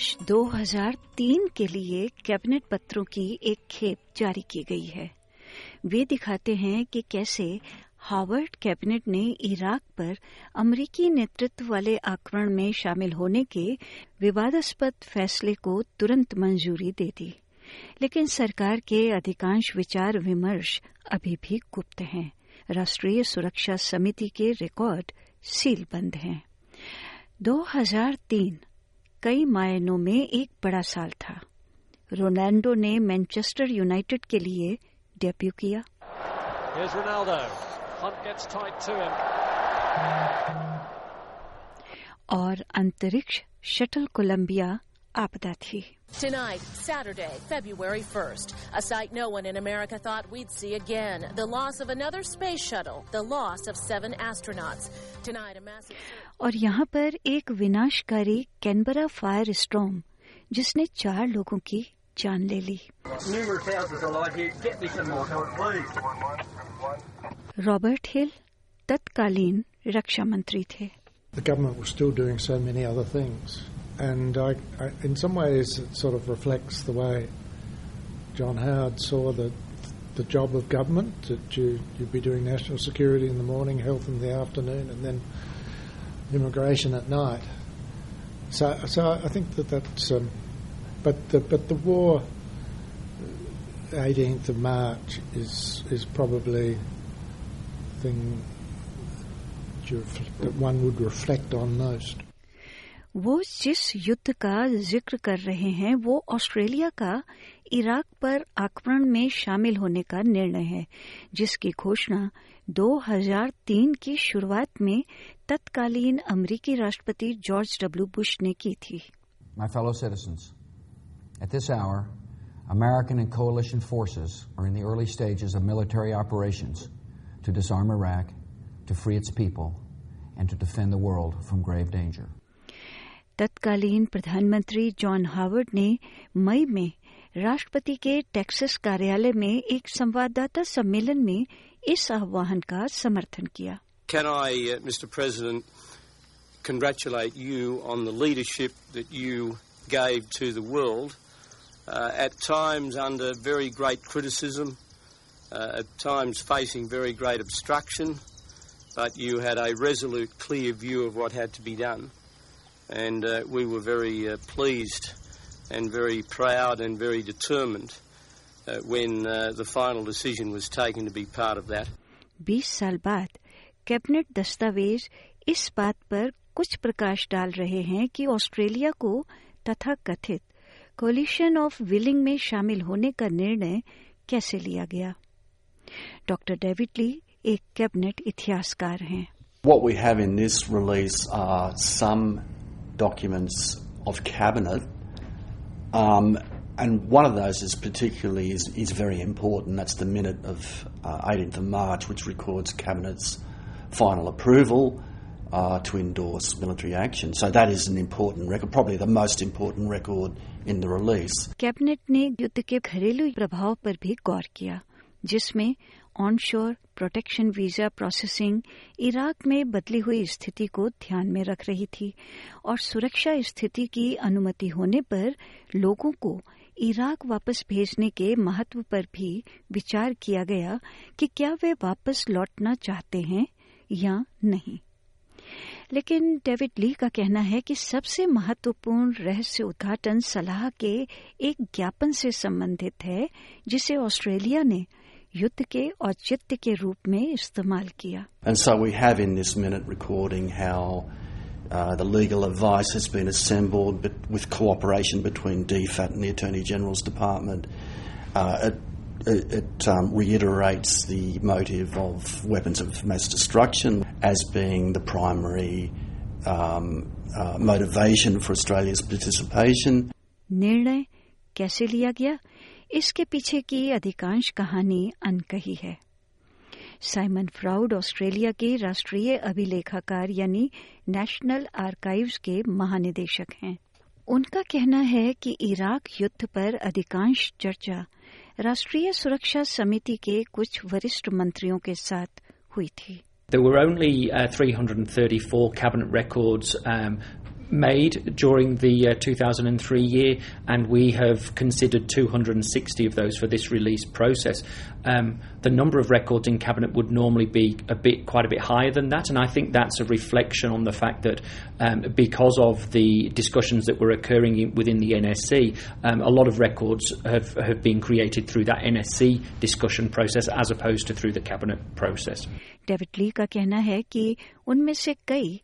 वर्ष 2003 के लिए कैबिनेट पत्रों की एक खेप जारी की गई है। वे दिखाते हैं कि कैसे हार्वर्ड कैबिनेट ने इराक पर अमरीकी नेतृत्व वाले आक्रमण में शामिल होने के विवादास्पद फैसले को तुरंत मंजूरी दे दी। लेकिन सरकार के अधिकांश विचार विमर्श अभी भी गुप्त हैं। राष्ट्रीय सुरक्षा समिति के रिकॉर्ड सील बंद हैं 2003 कई मायनों में एक बड़ा साल था। रोनाल्डो ने मैनचेस्टर यूनाइटेड के लिए डेब्यू किया. और अंतरिक्ष शटल कोलंबिया आपदा थी। Tonight, Saturday, February 1st, a sight no one in America thought we'd see again. The loss of another space shuttle, the loss of seven astronauts. Tonight, a massive. और यहाँ पर एक विनाशकारी कैनबरा फायर स्टॉर्म जिसने चार लोगों की जान ले ली Numerous houses are like here. Get me some more help, please. Robert हिल तत्कालीन रक्षा मंत्री थे the government was still doing so many other things. And I, I, in some ways, it sort of reflects the way John Howard saw the, the job of government, that you, you'd be doing national security in the morning, health in the afternoon, and then immigration at night. So, so I think that that's, um, but the, but the war, 18th of March, is, is probably the thing that one would reflect on most. वो जिस युद्ध का ज़िक्र कर रहे हैं, वो Australia का इराक पर आक्रमण में शामिल होने का निर्णय है, जिसकी घोषणा 2003 की शुरुआत में तत्कालीन अमरीकी राष्ट्रपति जॉर्ज डब्ल्यू बुश ने की थी। My fellow citizens American and coalition forces in the early stages of military to disarm free its people and to defend the world from grave danger तत्कालीन प्रधानमंत्री जॉन हावर्ड ने मई में राष्ट्रपति के Texas कार्यालय में एक संवाददाता सम्मेलन में इस आह्वान का समर्थन किया Can I, uh, Mr. President, congratulate you on the leadership that you gave to the world, uh, at times under very great criticism, uh, at times facing very great obstruction, but you had a resolute, clear view of what had to be done. And uh, we were very uh, pleased and very proud and very determined uh, when uh, the final decision was taken to be part of that. 20 साल बाद cabinet दस्तावेज इस बात पर कुछ प्रकाश डाल रहे हैं कि ऑस्ट्रेलिया को तथा कथित कोलिशन ऑफ विलिंग में शामिल होने का निर्णय कैसे लिया गया डॉक्टर डेविड ली एक कैबिनेट इतिहासकार हैं What we have in this release are some documents of cabinet, um, and one of those is particularly is, is very important. That's the minute of uh, 18th of March, which records cabinet's final approval uh, to endorse military action. So that is an important record, probably the most important record in the release. Cabinet ने युद्ध के घरेलू प्रभाव पर भी गौर किया जिसमें onshore protection visa processing Iraq में बदली हुई स्थिति को ध्यान में रख रही थी और सुरक्षा स्थिति की अनुमति होने पर लोगों को इराक वापस भेजने के महत्व पर भी विचार किया गया कि क्या वे वापस लौटना चाहते हैं या नहीं। लेकिन डेविड ली का कहना है कि सबसे महत्वपूर्ण रहस्य उद्घाटन सलाह के एक ज्ञापन से संबंधित है, जिसे ऑस्ट्रेलिया ने युद्ध के औचित्य के रूप में इस्तेमाल किया And so we have in this minute recording how uh, the legal advice has been assembled but with cooperation between DFAT and the Attorney General's Department. Uh, it it, it um, reiterates the motive of weapons of mass destruction as being the primary um, uh, motivation for Australia's participation. निर्णय कैसे लिया गया इसके पीछे की अधिकांश कहानी अनकही है। साइमन फ्राउड ऑस्ट्रेलिया के राष्ट्रीय अभिलेखाकार यानी नेशनल आर्काइव्स के महानिदेशक हैं। उनका कहना है कि इराक युद्ध पर अधिकांश चर्चा राष्ट्रीय सुरक्षा समिति के कुछ वरिष्ठ मंत्रियों के साथ हुई थी। There were only uh, 334 cabinet records um, made during the uh, 2003 year, and we have considered 260 of those for this release process. Um, the number of records in cabinet would normally be a bit, quite a bit higher than that, and I think that's a reflection on the fact that um, because of the discussions that were occurring in, within the NSC, um, a lot of records have, have been created through that NSC discussion process as opposed to through the cabinet process. David ली का कहना है कि उनमें से कई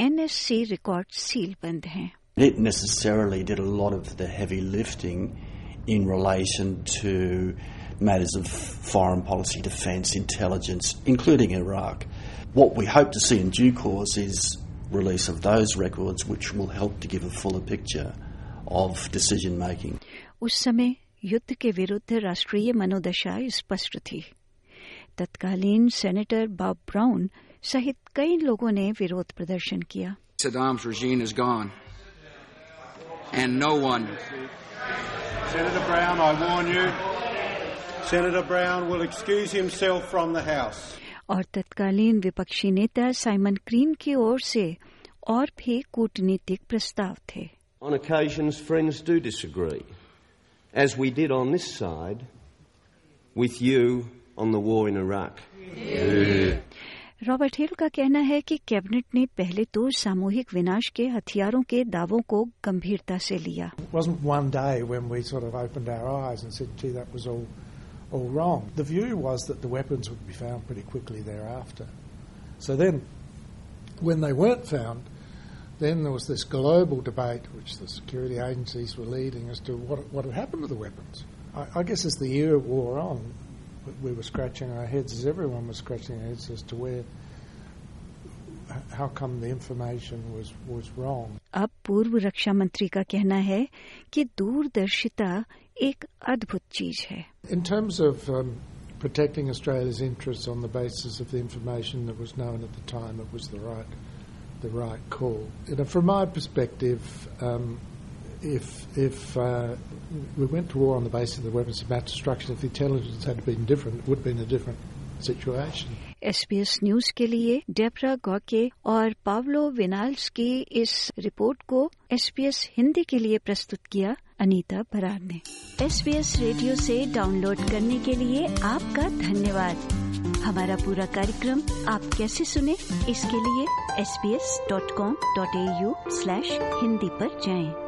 NSC record seal बंद हैं It necessarily did a lot of the heavy lifting in relation to matters of foreign policy, defence, intelligence, including Iraq. What we hope to see in due course is release of those records, which will help to give a fuller picture of decision making. उस समय युद्ध के विरुद्ध राष्ट्रीय मनोदशा स्पष्ट थी तत्कालीन सेनेटर बॉब ब्राउन सहित कई लोगों ने विरोध प्रदर्शन किया Saddam's regime is gone. And no one Senator Brown, I warn you, Senator Brown will excuse himself from the House. और तत्कालीन विपक्षी नेता साइमन क्रीन की ओर से और भी कूटनीतिक प्रस्ताव थे On occasions, friends do disagree, as we did on this side with you on the war in Iraq. Robert Hill का कहना है कि कैबिनेट ने पहले तो सामूहिक विनाश के हथियारों के दावों को गंभीरता से लिया It wasn't one day when we sort of opened our eyes and said, gee, that was all, all wrong. The view was that the weapons would be found pretty quickly thereafter. So then, when they weren't found, then there was this global debate which the security agencies were leading as to what, what had happened to the weapons. I, I guess as the year wore on, we were scratching our heads, as everyone was scratching their heads as to where, how come the information was, was wrong. अब पूर्व रक्षा मंत्री का कहना है कि दूरदर्शिता एक अद्भुत चीज है In terms of um, protecting Australia's interests on the basis of the information that was known at the time, it was the right, the right call. You know, from my perspective, um, if if uh, we went to war on the basis of the weapons of mass destruction, if the intelligence had been different, it would have been a different situation. SBS news के लिए Debra गौके और Paulo विनाल्स की इस report को SBS Hindi के लिए प्रस्तुत किया अनीता बरार ने एसबीएस रेडियो से डाउनलोड करने के लिए आपका धन्यवाद हमारा पूरा कार्यक्रम आप कैसे सुने इसके लिए S B S dot com dot Hindi पर जाएँ।